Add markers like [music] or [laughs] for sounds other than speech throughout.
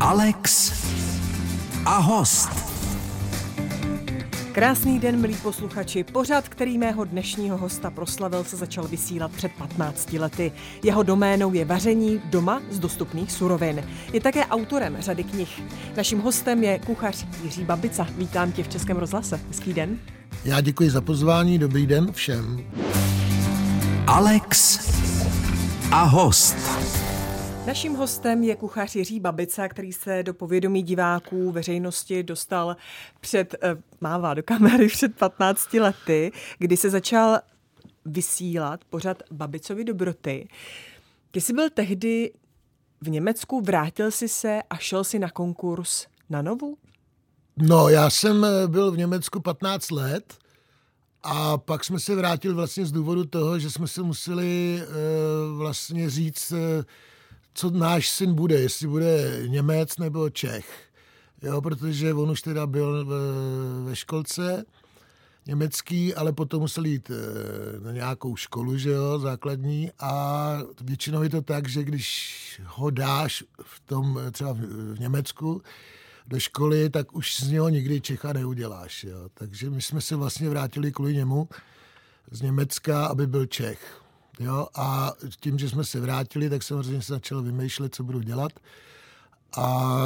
Alex a host. Krásný den, milí posluchači. Pořad, který mého dnešního hosta proslavil, se začal vysílat před 15 lety. Jeho doménou je vaření doma z dostupných surovin. Je také autorem řady knih. Naším hostem je kuchař Jiří Babica. Vítám tě v Českém rozhlase. Hezký den. Já děkuji za pozvání, dobrý den všem. Alex a host. Naším hostem je kuchař Jiří Babica, který se do povědomí diváků veřejnosti dostal před, eh, mává do kamery [laughs] před 15 lety, kdy se začal vysílat pořad Babicovi dobroty. Ty jsi byl tehdy v Německu, vrátil jsi se a šel si na konkurs na novu? No, já jsem eh, byl v Německu 15 let a pak jsme se vrátili vlastně z důvodu toho, že jsme se museli uh, vlastně říct, co náš syn bude, jestli bude Němec nebo Čech. Jo, protože on už teda byl ve školce německý, ale potom musel jít eh, na nějakou školu, že jo, základní a většinou je to tak, že když ho dáš v tom třeba v Německu do školy, tak už z něho nikdy Čecha neuděláš, jo. Takže my jsme se vlastně vrátili kvůli němu z Německa, aby byl Čech. Jo? A tím, že jsme se vrátili, tak samozřejmě se začal vymýšlet, co budu dělat. A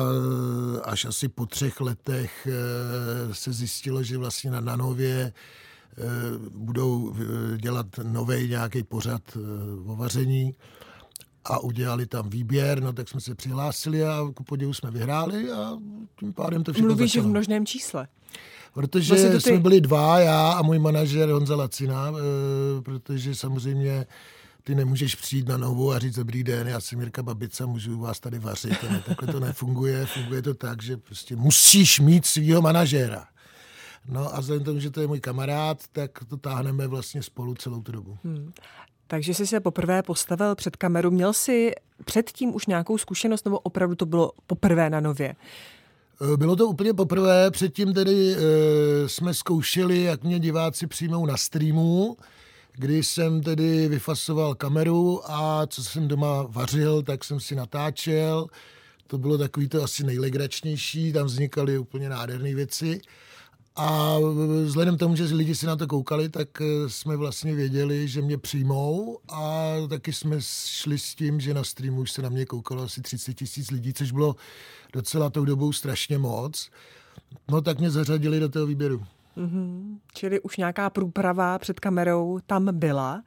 až asi po třech letech eh, se zjistilo, že vlastně na Nanově eh, budou eh, dělat nový nějaký pořad o vaření a udělali tam výběr, no tak jsme se přihlásili a ku podivu jsme vyhráli a tím pádem to všechno Mluvíš začalo. v množném čísle. Protože Vlastně jsme byli dva, já a můj manažer Honza Lacina, eh, protože samozřejmě ty nemůžeš přijít na novou a říct dobrý den, já jsem Jirka Babica, můžu u vás tady vařit. Ne, takhle to nefunguje, funguje to tak, že prostě musíš mít svého manažéra. No a vzhledem tomu, že to je můj kamarád, tak to táhneme vlastně spolu celou tu dobu. Hmm. Takže jsi se poprvé postavil před kameru. Měl jsi předtím už nějakou zkušenost, nebo opravdu to bylo poprvé na nově? Eh, Bylo to úplně poprvé, předtím tedy e, jsme zkoušeli, jak mě diváci přijmou na streamu, kdy jsem tedy vyfasoval kameru a co jsem doma vařil, tak jsem si natáčel. To bylo takový to asi nejlegračnější, tam vznikaly úplně nádherné věci. A vzhledem k tomu, že lidi si na to koukali, tak eh, jsme vlastně věděli, že mě přijmou a taky jsme šli s tím, že na streamu už se na mě koukalo asi 30 tisíc lidí, což bylo docela tou dobou strašně moc. No tak mě zařadili do toho výběru. Mm-hmm. Čili už nějaká průprava před kamerou tam byla.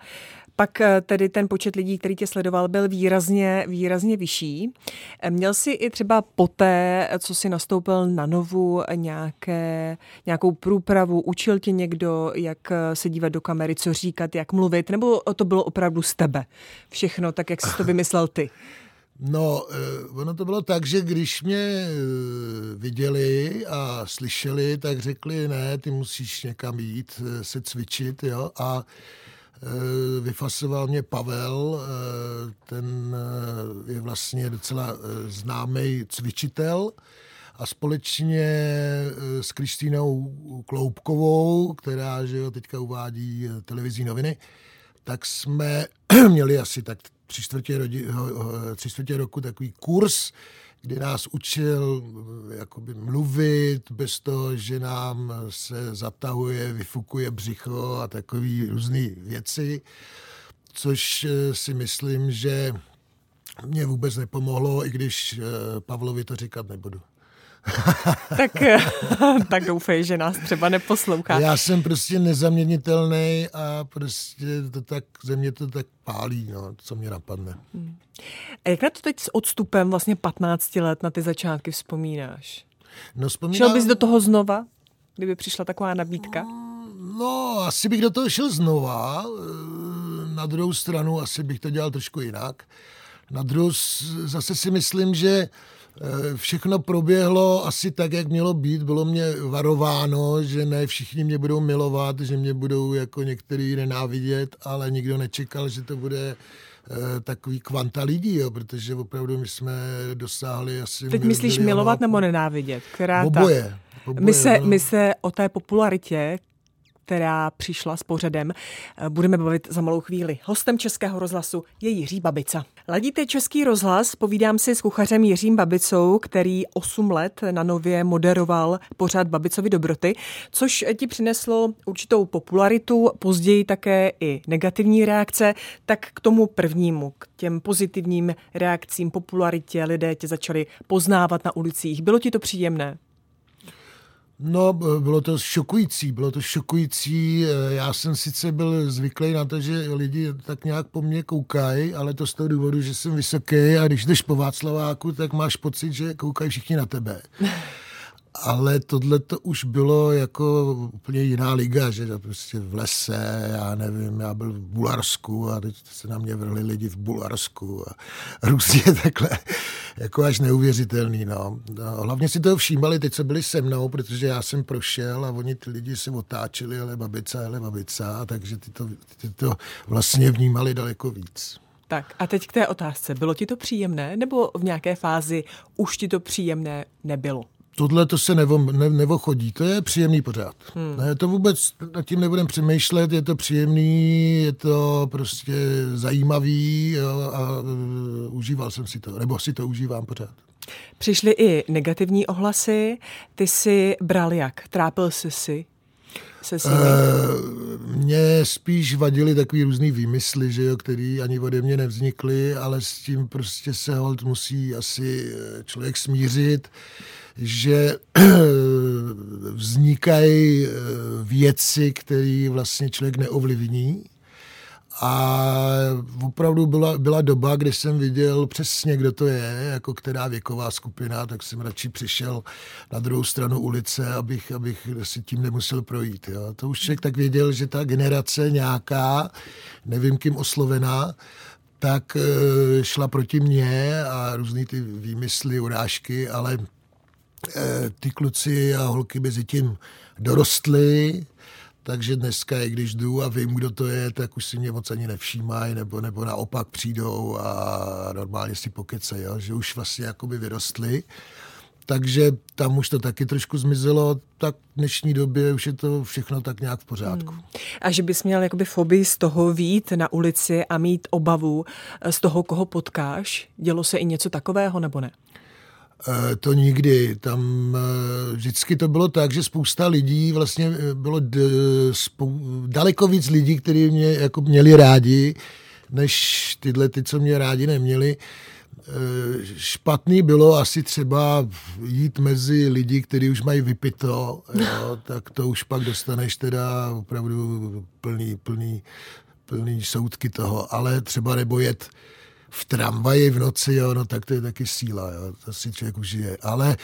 Pak eh, tedy ten počet lidí, který tě sledoval, byl výrazně, výrazně vyšší. Eh, Měl jsi i třeba poté, co jsi nastoupil na novu, nějaké, nějakou průpravu, učil tě někdo, jak eh, se dívat do kamery, co říkat, jak mluvit, nebo to bylo opravdu z tebe? Všechno tak, jak jsi to [laughs] vymyslel ty. No, eh, ono to bylo tak, že když mě eh, viděli a slyšeli, tak řekli, ne, ty musíš někam jít, eh, se cvičit, jo, a vyfasoval mě Pavel, ten je vlastně docela známý cvičitel a společně s Kristýnou Kloubkovou, která že jo, teďka uvádí televizní noviny, tak jsme [clears throat] měli asi tak tři čtvrtě, rodi, tři čtvrtě roku takový kurz, kdy nás učil eh, jakoby mluvit bez toho, že nám se zatahuje, vyfukuje břicho a takové různé věci, což eh, si myslím, že mě vůbec nepomohlo, i když eh, Pavlovi to říkat nebudu. [laughs] Tak, eh, tak doufej, že nás třeba neposlouchá. Já jsem prostě nezaměnitelný a prostě to tak, ze mě to tak pálí, no, co mě napadne. A jak na to teď s odstupem vlastně 15 let na ty začátky vzpomínáš? No, vzpomínám, Šel bys do toho znova, kdyby přišla taková nabídka? No, asi bych do toho šel znova. eh, Na druhou stranu asi bych to dělal trošku jinak. Na druhou zase si myslím, že všechno proběhlo asi tak, jak mělo být. Bylo mě varováno, že ne všichni mě budou milovat, že mě budou jako některý nenávidět, ale nikdo nečekal, že to bude eh, takový kvanta lidí, jo, protože opravdu my jsme dosáhli asi... Teď myslíš milovat nebo nenávidět? Která ta... Oboje. oboje My se, no. my se o té popularitě která přišla s pořadem, budeme bavit za malou chvíli. Hostem Českého rozhlasu je Jiří Babica. Ladíte Český rozhlas, povídám si s kuchařem Jiřím Babicou, který 8 let na nově moderoval pořád Babicovi dobroty, což ti přineslo určitou popularitu, později také i negativní reakce. Tak k tomu prvnímu, k těm pozitivním reakcím, popularitě, lidé tě začali poznávat na ulicích. Bylo ti to příjemné? No, bylo to šokující, bylo to šokující. Já jsem sice byl zvyklý na to, že lidi tak nějak po mně koukají, ale to z toho důvodu, že jsem vysoký a když jdeš po Václaváku, tak máš pocit, že koukají všichni na tebe. Ale tohle to už bylo jako úplně jiná liga, že prostě v lese, já nevím, já byl v Bulharsku a teď se na mě vrhli lidi v Bulharsku a různě takhle, jako až neuvěřitelný, no. no. Hlavně si toho všímali teď, co byli se mnou, protože já jsem prošel a oni ty lidi se otáčeli, ale babica, ale babica, takže ty to, ty to vlastně vnímali daleko víc. Tak a teď k té otázce. Bylo ti to příjemné, nebo v nějaké fázi už ti to příjemné nebylo? Tohle to se nevo, ne, nevochodí, to je příjemný pořád. Hmm. Ne, to vůbec nad tím nebudem přemýšlet, je to příjemný, je to prostě zajímavý jo, a uh, užíval jsem si to, nebo si to užívám pořád. Přišly i negativní ohlasy, ty si bral jak? Trápil jsi si? Se uh, mně spíš vadily takový různý výmysly, že jo, který ani ode mě nevznikly, ale s tím prostě se hold musí asi člověk smířit. Že vznikají eh, věci, které vlastně člověk neovlivní. A opravdu byla, byla doba, kdy jsem viděl přesně, kdo to je, jako která věková skupina, tak jsem radši přišel na druhou stranu ulice, abych, abych si tím nemusel projít. Jo. To už člověk tak věděl, že ta generace nějaká, nevím kým oslovená, tak eh, šla proti mně a různý ty výmysly, urážky, ale Eh, ty kluci a holky mezi tím dorostly, takže dneska, i když jdu a vím, kdo to je, tak už si mě moc ani nevšímají, nebo, nebo naopak přijdou a normálně si pokecají, že už vlastně jakoby vyrostli. Takže tam už to taky trošku zmizelo, tak v dnešní době už je to všechno tak nějak v pořádku. Hmm. A že bys měl jakoby fobii z toho vít na ulici a mít obavu z toho, koho potkáš? Dělo se i něco takového nebo ne? Eh, to nikdy. Tam eh, vždycky to bylo tak, že spousta lidí, vlastně eh, bylo d, spou, daleko víc lidí, kteří mě jako měli rádi, než tyhle ty, co mě rádi neměli. Špatný bylo asi třeba jít mezi lidi, kteří už mají vypito, jo, [laughs] tak to už pak dostaneš teda opravdu plný, plný, plný soudky toho, ale třeba nebo jet v tramvaji v noci, jo, no tak to je taky síla, jo, to si člověk užije. Ale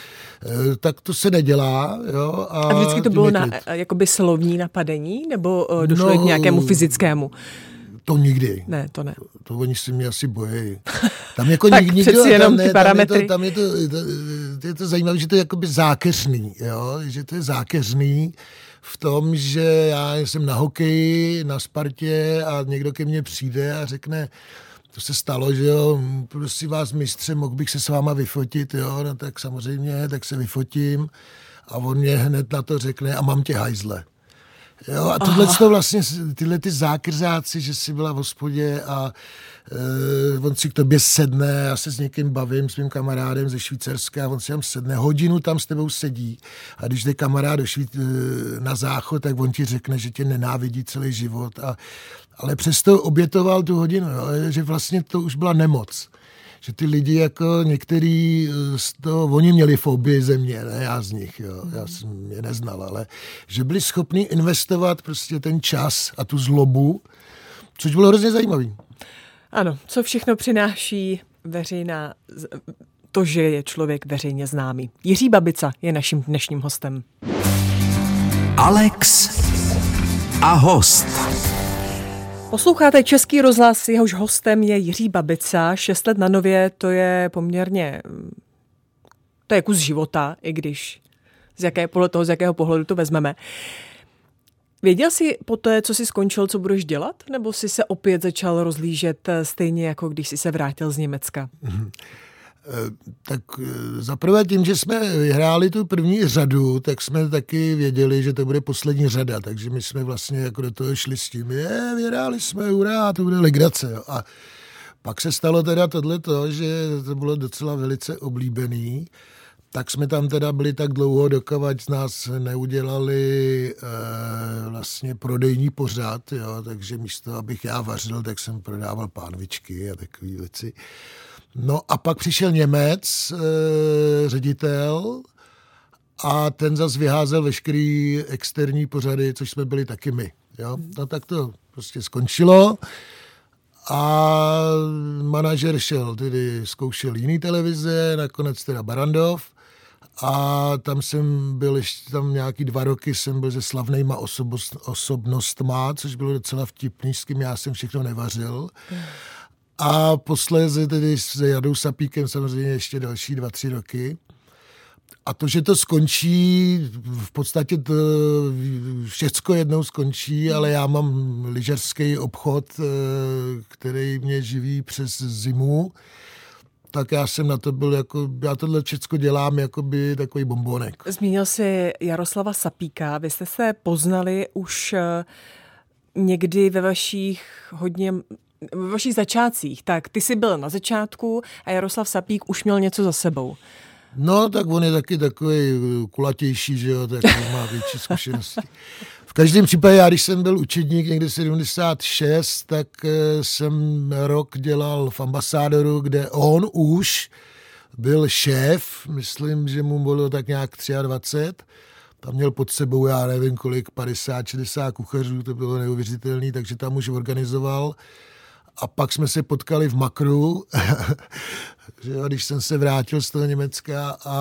e, tak to se nedělá, jo. A, a vždycky to bylo na, jakoby slovní napadení, nebo e, došlo no, k nějakému fyzickému? To nikdy. Ne, to ne. To, to oni si mě asi bojí. [laughs] Tam jako tak nikdo, přeci jenom tam, ne, ty parametry. Tam je to, tam je to, to, je to zajímavé, že to je jakoby zákeřný, jo, že to je zákeřný v tom, že já jsem na hokeji, na Spartě a někdo ke mně přijde a řekne, to se stalo, že jo, prosím vás, mistře, mohl bych se s váma vyfotit, jo, no tak samozřejmě, tak se vyfotím a on mě hned na to řekne a mám tě hajzle. Jo, a tohle to vlastně, tyhle ty zákrzáci, že jsi byla v hospodě a uh, on si k tobě sedne, já se s někým bavím, s mým kamarádem ze Švýcarska, on si tam sedne, hodinu tam s tebou sedí a když jde kamarád do Švý, na záchod, tak on ti řekne, že tě nenávidí celý život a ale přesto obětoval tu hodinu, jo, že vlastně to už byla nemoc. Že ty lidi jako některý eh, z toho, oni měli fobii země, ne já z nich, jo, já jsem je neznal, ale že byli schopni investovat prostě ten čas a tu zlobu, což bylo hrozně zajímavý. Ano, co všechno přináší veřejná, to, že je člověk veřejně známý. Jiří Babica je naším dnešním hostem. Alex a host. Posloucháte Český rozhlas, jehož hostem je Jiří Babica. Šest let na nově, to je poměrně, to je kus života, i když z, jaké, podle toho, z jakého pohledu to vezmeme. Věděl jsi po té, co jsi skončil, co budeš dělat? Nebo jsi se opět začal rozlížet stejně, jako když jsi se vrátil z Německa? [laughs] tak zaprvé tím, že jsme vyhráli tu první řadu, tak jsme taky věděli, že to bude poslední řada, takže my jsme vlastně jako do toho šli s tím, je, vyhráli jsme, hurá, to bude legrace. A pak se stalo teda tohleto, že to bylo docela velice oblíbený, tak jsme tam teda byli tak dlouho, dokovat z nás neudělali e, vlastně prodejní pořad, jo, takže místo, abych já vařil, tak jsem prodával pánvičky a takové věci. No a pak přišel Němec, e, ředitel, a ten zase vyházel veškerý externí pořady, což jsme byli taky my. Jo? No tak to prostě skončilo a manažer šel, tedy zkoušel jiný televize, nakonec teda Barandov a tam jsem byl ještě tam nějaký dva roky, jsem byl se slavnýma osobost, osobnostma, což bylo docela vtipný, s kým já jsem všechno nevařil. A posléze tedy s Jadou Sapíkem samozřejmě ještě další dva, tři roky. A to, že to skončí, v podstatě to všecko jednou skončí, ale já mám lyžařský obchod, eh, který mě živí přes zimu, tak já jsem na to byl jako, já tohle všechno dělám jako by takový bombonek. Zmínil jsi Jaroslava Sapíka, vy jste se poznali už eh, někdy ve vašich hodně ve vašich začátcích. Tak ty jsi byl na začátku a Jaroslav Sapík už měl něco za sebou. No, tak on je taky takový kulatější, že jo, tak má větší zkušenosti. V každém případě, já když jsem byl učedník někdy 76, tak eh, jsem rok dělal v ambasádoru, kde on už byl šéf, myslím, že mu bylo tak nějak 23, tam měl pod sebou, já nevím kolik, 50, 60 kuchařů, to bylo neuvěřitelné, takže tam už organizoval a pak jsme se potkali v Makru, [laughs] že jo, když jsem se vrátil z toho Německa a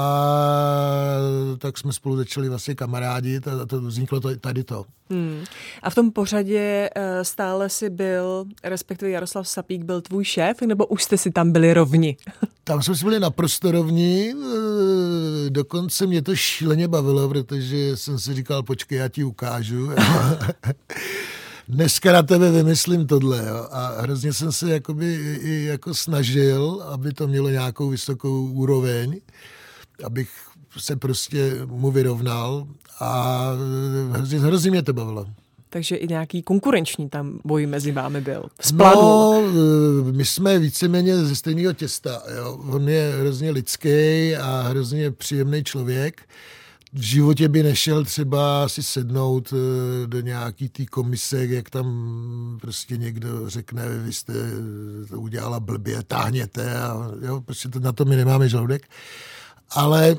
tak jsme spolu začali vlastně kamarádit a to vzniklo to, tady to. Hmm. A v tom pořadě eh, stále si byl, respektive Jaroslav Sapík byl tvůj šéf, nebo už jste si tam byli rovni? [laughs] Tam jsme si byli naprosto rovni, eh, dokonce mě to šíleně bavilo, protože jsem si říkal, počkej, já ti ukážu. [laughs] dneska na tebe vymyslím tohle. Jo. A hrozně jsem se jakoby i jako snažil, aby to mělo nějakou vysokou úroveň, abych se prostě mu vyrovnal a hrozně, hrozně mě to bavilo. Takže i nějaký konkurenční tam boj mezi vámi byl. No, my jsme víceméně ze stejného těsta. Jo. On je hrozně lidský a hrozně příjemný člověk v životě by nešel třeba si sednout eh, do nějaký té komise, jak tam prostě někdo řekne, vy jste to udělala blbě, táhněte a jo, prostě to, na to my nemáme žaludek. Ale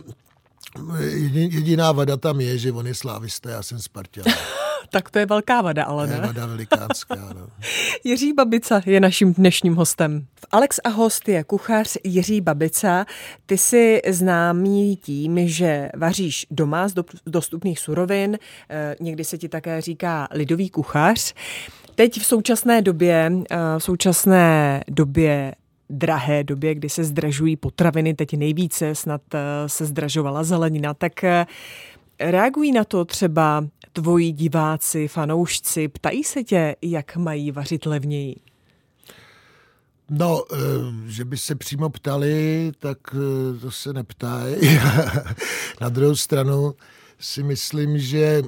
jediná vada tam je, že on je slávista, já jsem Spartan. [laughs] tak to je velká vada, ale ne? Je vada velikánská, no. [laughs] Jiří Babica je naším dnešním hostem. Alex a host je kuchař Jiří Babica. Ty jsi známý tím, že vaříš doma z dostupných surovin, eh, někdy se ti také říká lidový kuchař. Teď v současné době, eh, v současné době drahé době, kdy se zdražují potraviny, teď nejvíce snad eh, se zdražovala zelenina, tak reagují na to třeba tvoji diváci, fanoušci, ptají se tě, jak mají vařit levněji? No, eh, že by se přímo ptali, tak eh, to se neptají. [laughs] Na druhou stranu si myslím, že eh,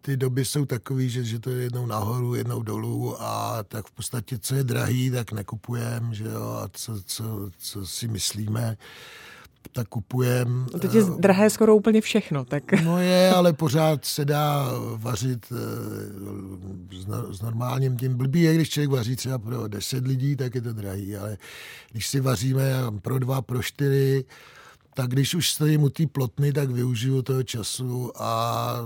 ty doby jsou takové, že, že to je jednou nahoru, jednou dolů a tak v podstatě, co je drahý, tak nekupujeme, že jo, a co, co, co si myslíme, tak kupujeme. No teď je eh, drahé skoro úplně všechno. Tak. No je, ale pořád se dá vařit eh, s normálním tím blbý je, když člověk vaří třeba pro 10 lidí, tak je to drahý, ale když si vaříme pro dva, pro čtyři, tak když už stojím u té plotny, tak využiju toho času a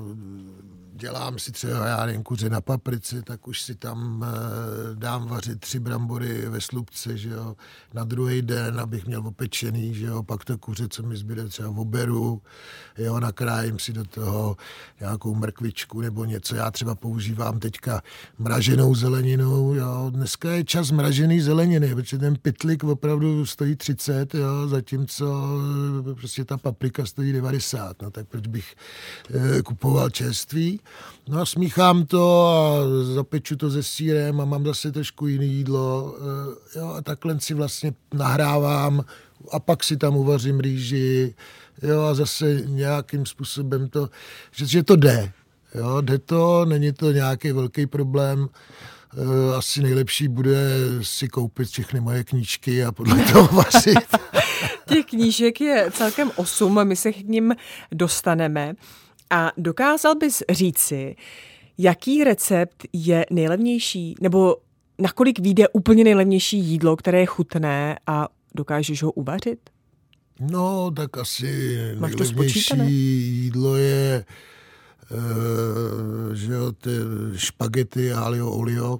dělám si třeba, já nevím, kuře na paprici, tak už si tam e, dám vařit tři brambory ve slupce, že jo, na druhý den, abych měl opečený, že jo, pak to kuře, co mi zbyde třeba oberu, jo, nakrájím si do toho nějakou mrkvičku nebo něco, já třeba používám teďka mraženou zeleninu, jo, dneska je čas mražený zeleniny, protože ten pytlik opravdu stojí 30, jo, zatímco prostě ta paprika stojí 90, no tak proč bych e, kupoval čerství. No a smíchám to a zapeču to se sírem a mám zase trošku jiný jídlo. E, jo, a takhle si vlastně nahrávám a pak si tam uvařím rýži, jo, a zase nějakým způsobem to, že, že to jde. Jo, jde to, není to nějaký velký problém. Eh, asi nejlepší bude si koupit všechny moje knížky a podle toho [laughs] vařit. Těch knížek je celkem osm, my se k ním dostaneme. A dokázal bys říci, jaký recept je nejlevnější, nebo nakolik vyjde úplně nejlevnější jídlo, které je chutné a dokážeš ho uvařit? No, tak asi Máš nejlevnější jídlo je Eh, že jo, ty špagety, alio, olio,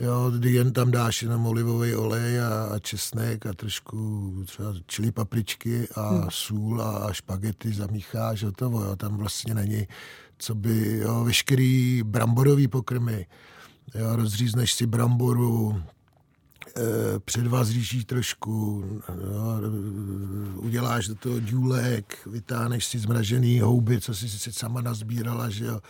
jo, kdy jen tam dáš jenom olivový olej a, a česnek a trošku třeba čili papričky a hmm. sůl a, a špagety zamícháš, hotovo, jo, tam vlastně není, co by, jo, veškerý bramborový pokrmy, jo, rozřízneš si bramboru, Eh, předvazříží trošku, no, uděláš do toho důlek, vytáhneš si zmražený houby, co jsi si sama nazbírala, že jo,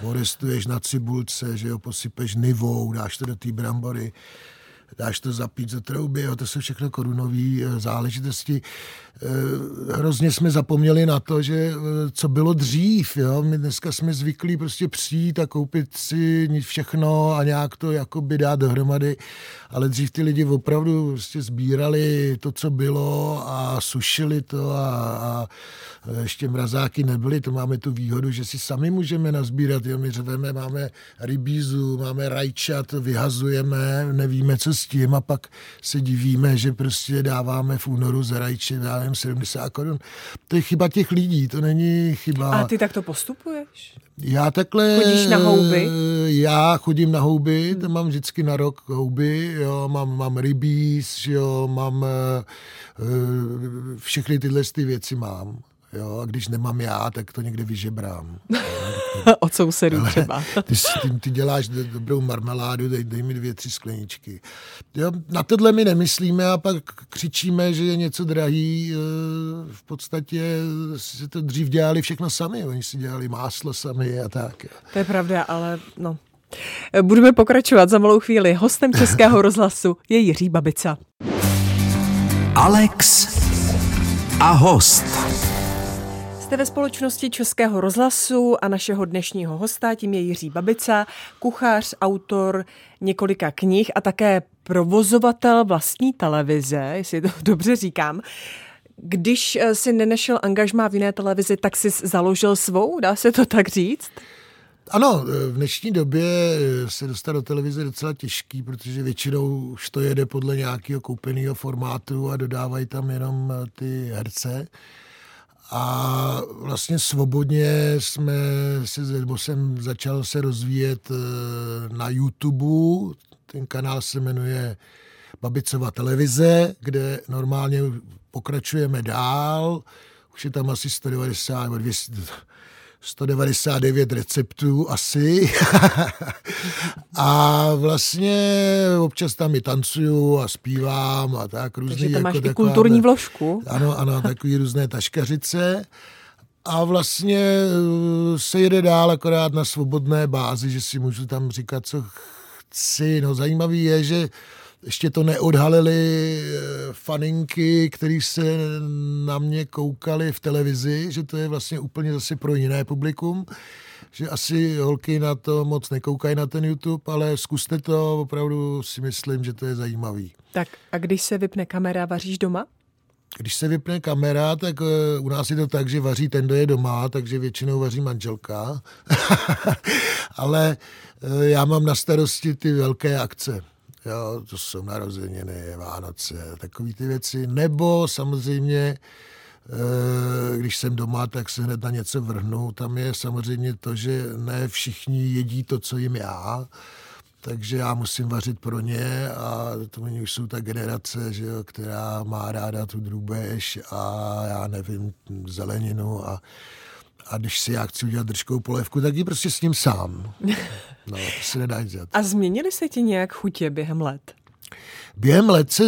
porestuješ na cibulce, že jo, posypeš nivou, dáš to do té brambory, dáš to zapít za trouby, jo, to jsou všechno korunové eh, záležitosti. Eh, hrozně jsme zapomněli na to, že eh, co bylo dřív, jo? my dneska jsme zvyklí prostě přijít a koupit si všechno a nějak to jakoby dát dohromady, ale dřív ty lidi opravdu prostě sbírali to, co bylo a sušili to a, a ještě mrazáky nebyly, to máme tu výhodu, že si sami můžeme nazbírat, jo? my řveme, máme rybízu, máme rajčat, vyhazujeme, nevíme, co s tím a pak se divíme, že prostě dáváme v únoru za rajče, dáváme 70 korun. To je chyba těch lidí, to není chyba... A ty takto postupuješ? Já takhle... Chodíš na houby? Já chodím na houby, hmm. mám vždycky na rok houby, jo, mám, mám rybíz, jo, mám uh, všechny tyhle ty věci mám. Jo, a když nemám já, tak to někde vyžebrám. [laughs] Od sousedů třeba. [laughs] Ty, ty, ty děláš dobrou marmeládu, dej, dej mi dvě, tři skleničky. Jo, na tohle my nemyslíme a pak křičíme, že je něco drahý. Eh, v podstatě si to dřív dělali všechno sami. Oni si dělali máslo sami a tak. To je pravda, ale no, Budeme pokračovat za malou chvíli. Hostem Českého [laughs] rozhlasu je Jiří Babica. Alex a host. Jste ve společnosti Českého rozhlasu a našeho dnešního hosta, tím je Jiří Babica, kuchař, autor několika knih a také provozovatel vlastní televize, jestli to [laughs] dobře říkám. Když eh, si nenašel angažmá v jiné televizi, tak jsi založil svou, dá se to tak říct? Ano, v dnešní době se dostat do televize docela těžký, protože většinou už to jede podle nějakého koupeného formátu a dodávají tam jenom eh, ty herce. A vlastně svobodně jsme se, nebo jsem začal se rozvíjet eh, na YouTube. Ten kanál se jmenuje Babicova televize, kde normálně pokračujeme dál. Už je tam asi 190 nebo 200, 199 receptů asi. [laughs] a vlastně občas tam i tancuju a zpívám a tak různý. Takže tam máš jako kulturní vložku. Ano, ano, takový různé taškařice. A vlastně eh, se jede dál akorát na svobodné bázi, že si můžu tam říkat, co chci. No zajímavý je, že ještě to neodhalili eh, faninky, který se na mě koukali v televizi, že to je vlastně úplně zase pro jiné publikum, že asi holky na to moc nekoukají na ten YouTube, ale zkuste to, opravdu si myslím, že to je zajímavý. Tak a když se vypne kamera, vaříš doma? Když se vypne kamera, tak uh, u nás je to tak, že vaří ten, kdo je doma, takže většinou vaří manželka. [laughs] Ale uh, já mám na starosti ty velké akce. Jo, to jsou narozeniny, Vánoce, takové ty věci. Nebo samozřejmě, eh, když jsem doma, tak se hned na něco vrhnu. Tam je samozřejmě to, že ne všichni jedí to, co jim já, takže já musím vařit pro ně a to oni už jsou ta generace, že jo, která má ráda tu drůbež a já nevím, zeleninu a a když si já chci udělat držkou polévku, tak ji prostě s ním sám. [laughs] No, to se nedá dělat. A změnily se ti nějak chutě během let? během let se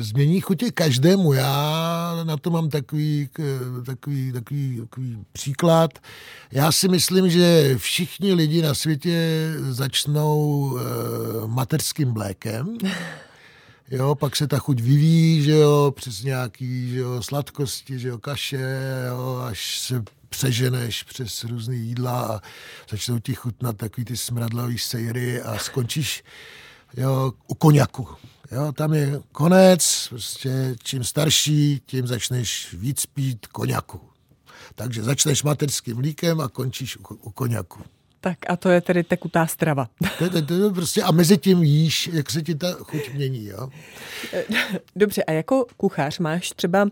změní chutě každému. Já na to mám takový, takový, takový, takový příklad. Já si myslím, že všichni lidi na světě začnou mateřským blékem. [laughs] Jo, pak se ta chuť vyvíjí, že jo, přes nějaký že jo, sladkosti, že jo, kaše, jo, až se přeženeš přes různé jídla a začnou ti chutnat takový ty smradlavý sejry a skončíš jo, u koněku. Jo, tam je konec, prostě čím starší, tím začneš víc pít koněku. Takže začneš mateřským mlíkem a končíš u, u koněku. Tak a to je tedy tekutá strava. To, to, to, to prostě, a mezi tím jíš, jak se ti ta chuť mění. Jo? [laughs] Dobře, a jako kuchař máš třeba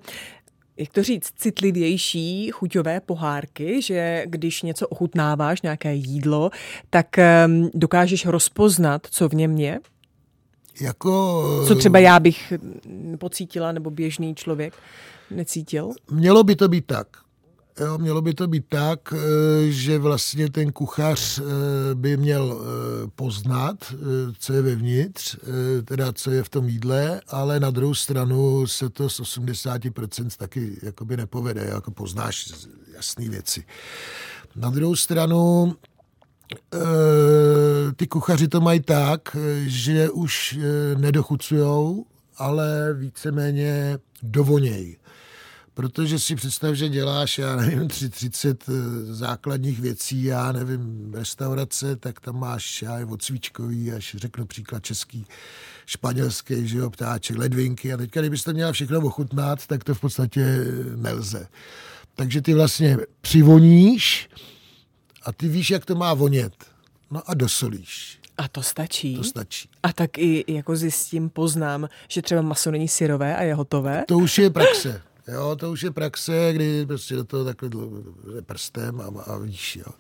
jak to říct, citlivější chuťové pohárky, že když něco ochutnáváš, nějaké jídlo, tak um, dokážeš rozpoznat, co v něm je? Jako... Co třeba já bych pocítila, nebo běžný člověk necítil? Mělo by to být tak. Jo, mělo by to být tak, eh, že vlastně ten kuchař eh, by měl eh, poznat, co je vevnitř, teda co je v tom jídle, ale na druhou stranu se to z 80% taky jakoby nepovede, jako poznáš jasné věci. Na druhou stranu ty kuchaři to mají tak, že už nedochucujou, ale víceméně dovonějí. Protože si představ, že děláš, já nevím, 30 eh, základních věcí, já nevím, restaurace, tak tam máš, já je od cvičkový, až řeknu příklad český, španělský, že jo, ptáček, ledvinky a teďka, kdybyste měla všechno ochutnat, tak to v podstatě nelze. Takže ty vlastně přivoníš a ty víš, jak to má vonět. No a dosolíš. A to stačí? To stačí. A tak i jako zjistím, poznám, že třeba maso není syrové a je hotové? To už je praxe. Jo, to už je praxe, kdy prostě do toho takhle prstem a, a víš, jo.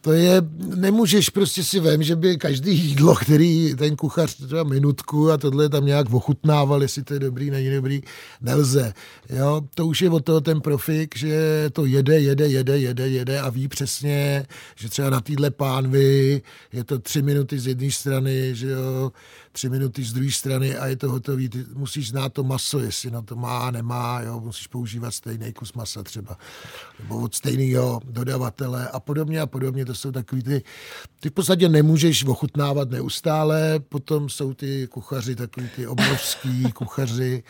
To je, nemůžeš prostě si vem, že by každý jídlo, který ten kuchař třeba minutku a tohle tam nějak ochutnával, jestli to je dobrý, není dobrý, nelze. Jo, to už je od toho ten profik, že to jede, jede, jede, jede, jede a ví přesně, že třeba na téhle pánvi je to tři minuty z jedné strany, že jo, tři minuty z druhé strany a je to hotový. Ty musíš znát to maso, jestli na to má, nemá, jo, musíš používat stejný kus masa třeba, nebo od stejného dodavatele a podobně a podobně. To jsou takový ty, ty v podstatě nemůžeš ochutnávat neustále, potom jsou ty kuchaři, takový ty obrovský [laughs] kuchaři.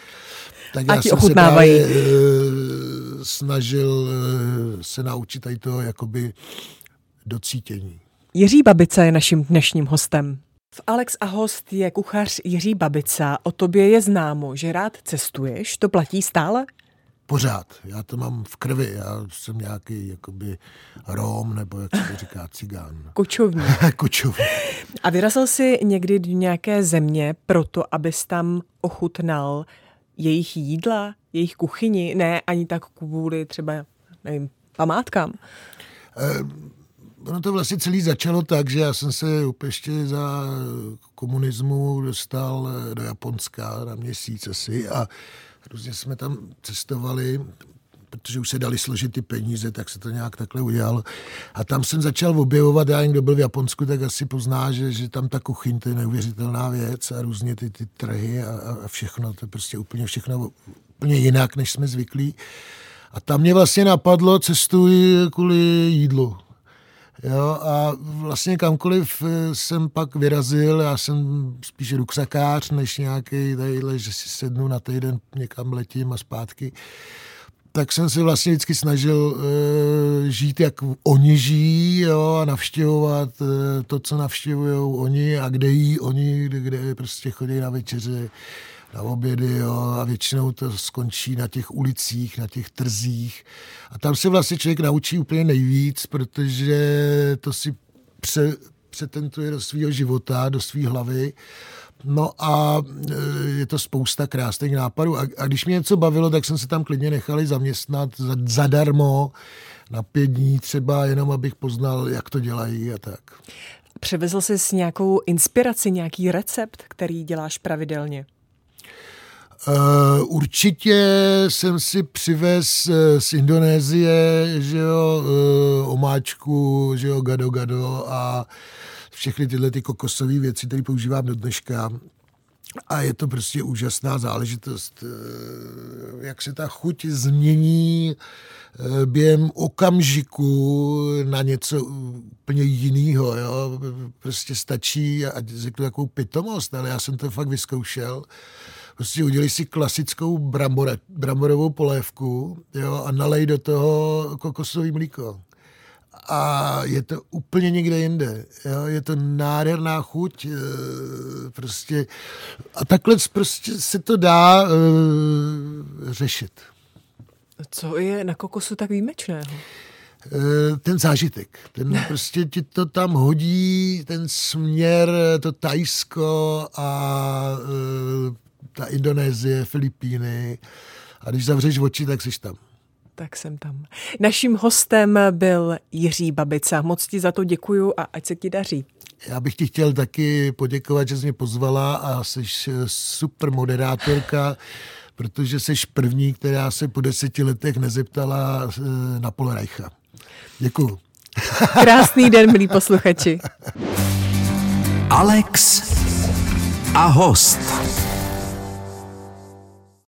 Tak a já jsem se právě e, snažil e, se naučit tady toho jakoby docítění. Jiří Babica je naším dnešním hostem. V Alex a host je kuchař Jiří Babica. O tobě je známo, že rád cestuješ. To platí stále? Pořád. Já to mám v krvi. Já jsem nějaký jakoby Rom, nebo jak se to říká, [laughs] cigán. Kočovní. [laughs] Kočovní. A vyrazil jsi někdy do nějaké země proto, abys tam ochutnal jejich jídla, jejich kuchyni? Ne, ani tak kvůli třeba, nevím, památkám? Eh, ono to vlastně celý začalo tak, že já jsem se ještě za komunismu dostal do Japonska na měsíc asi a různě jsme tam cestovali, protože už se dali složit ty peníze, tak se to nějak takhle udělalo. A tam jsem začal objevovat, já kdo byl v Japonsku, tak asi pozná, že, že tam ta kuchyň, to je neuvěřitelná věc a různě ty, ty trhy a, a všechno, to je prostě úplně všechno úplně jinak, než jsme zvyklí. A tam mě vlastně napadlo, cestuji kvůli jídlu. Jo, a vlastně kamkoliv eh, jsem pak vyrazil, já jsem spíš ruksakář, než nějaký tadyhle, že si sednu na týden někam letím a zpátky, tak jsem se vlastně vždycky snažil uh, žít, jak oni žijí jo, a navštěvovat uh, to, co navštěvují oni a kde jí oni, kde, kde prostě chodí na večeře na obědy jo, a většinou to skončí na těch ulicích, na těch trzích. A tam se vlastně člověk naučí úplně nejvíc, protože to si pře, přetentuje do svého života, do své hlavy. No a e, je to spousta krásných nápadů. A, a když mě něco bavilo, tak jsem se tam klidně nechali zaměstnat zadarmo na pět dní třeba, jenom abych poznal, jak to dělají a tak. Převezl jsi s nějakou inspiraci, nějaký recept, který děláš pravidelně? Uh, určitě jsem si přivez eh, z Indonésie, že jo, uh, omáčku, že jo, gado gado a všechny tyhle ty kokosové věci, které používám do dneška. A je to prostě úžasná záležitost, eh, jak se ta chuť změní eh, během okamžiku na něco úplně jiného. Prostě stačí, ať řeknu takovou pitomost, ale já jsem to fakt vyzkoušel. Prostě udělej si klasickou brambora, bramborovou polévku jo? a nalej do toho kokosový mlíko a je to úplně někde jinde. Jo? Je to nádherná chuť. E, prostě, a takhle prostě se to dá e, řešit. Co je na kokosu tak výjimečného? E, ten zážitek. Ten prostě ti to tam hodí, ten směr, to Tajsko a ta Indonésie, Filipíny. A když zavřeš oči, tak jsi tam tak jsem tam. Naším hostem byl Jiří Babica. Moc ti za to děkuju a ať se ti daří. Já bych ti chtěl taky poděkovat, že jsi mě pozvala a jsi super moderátorka, protože jsi první, která se po deseti letech nezeptala eh, na Polreicha. Děkuju. [laughs] Krásný den, milí posluchači. Alex a host.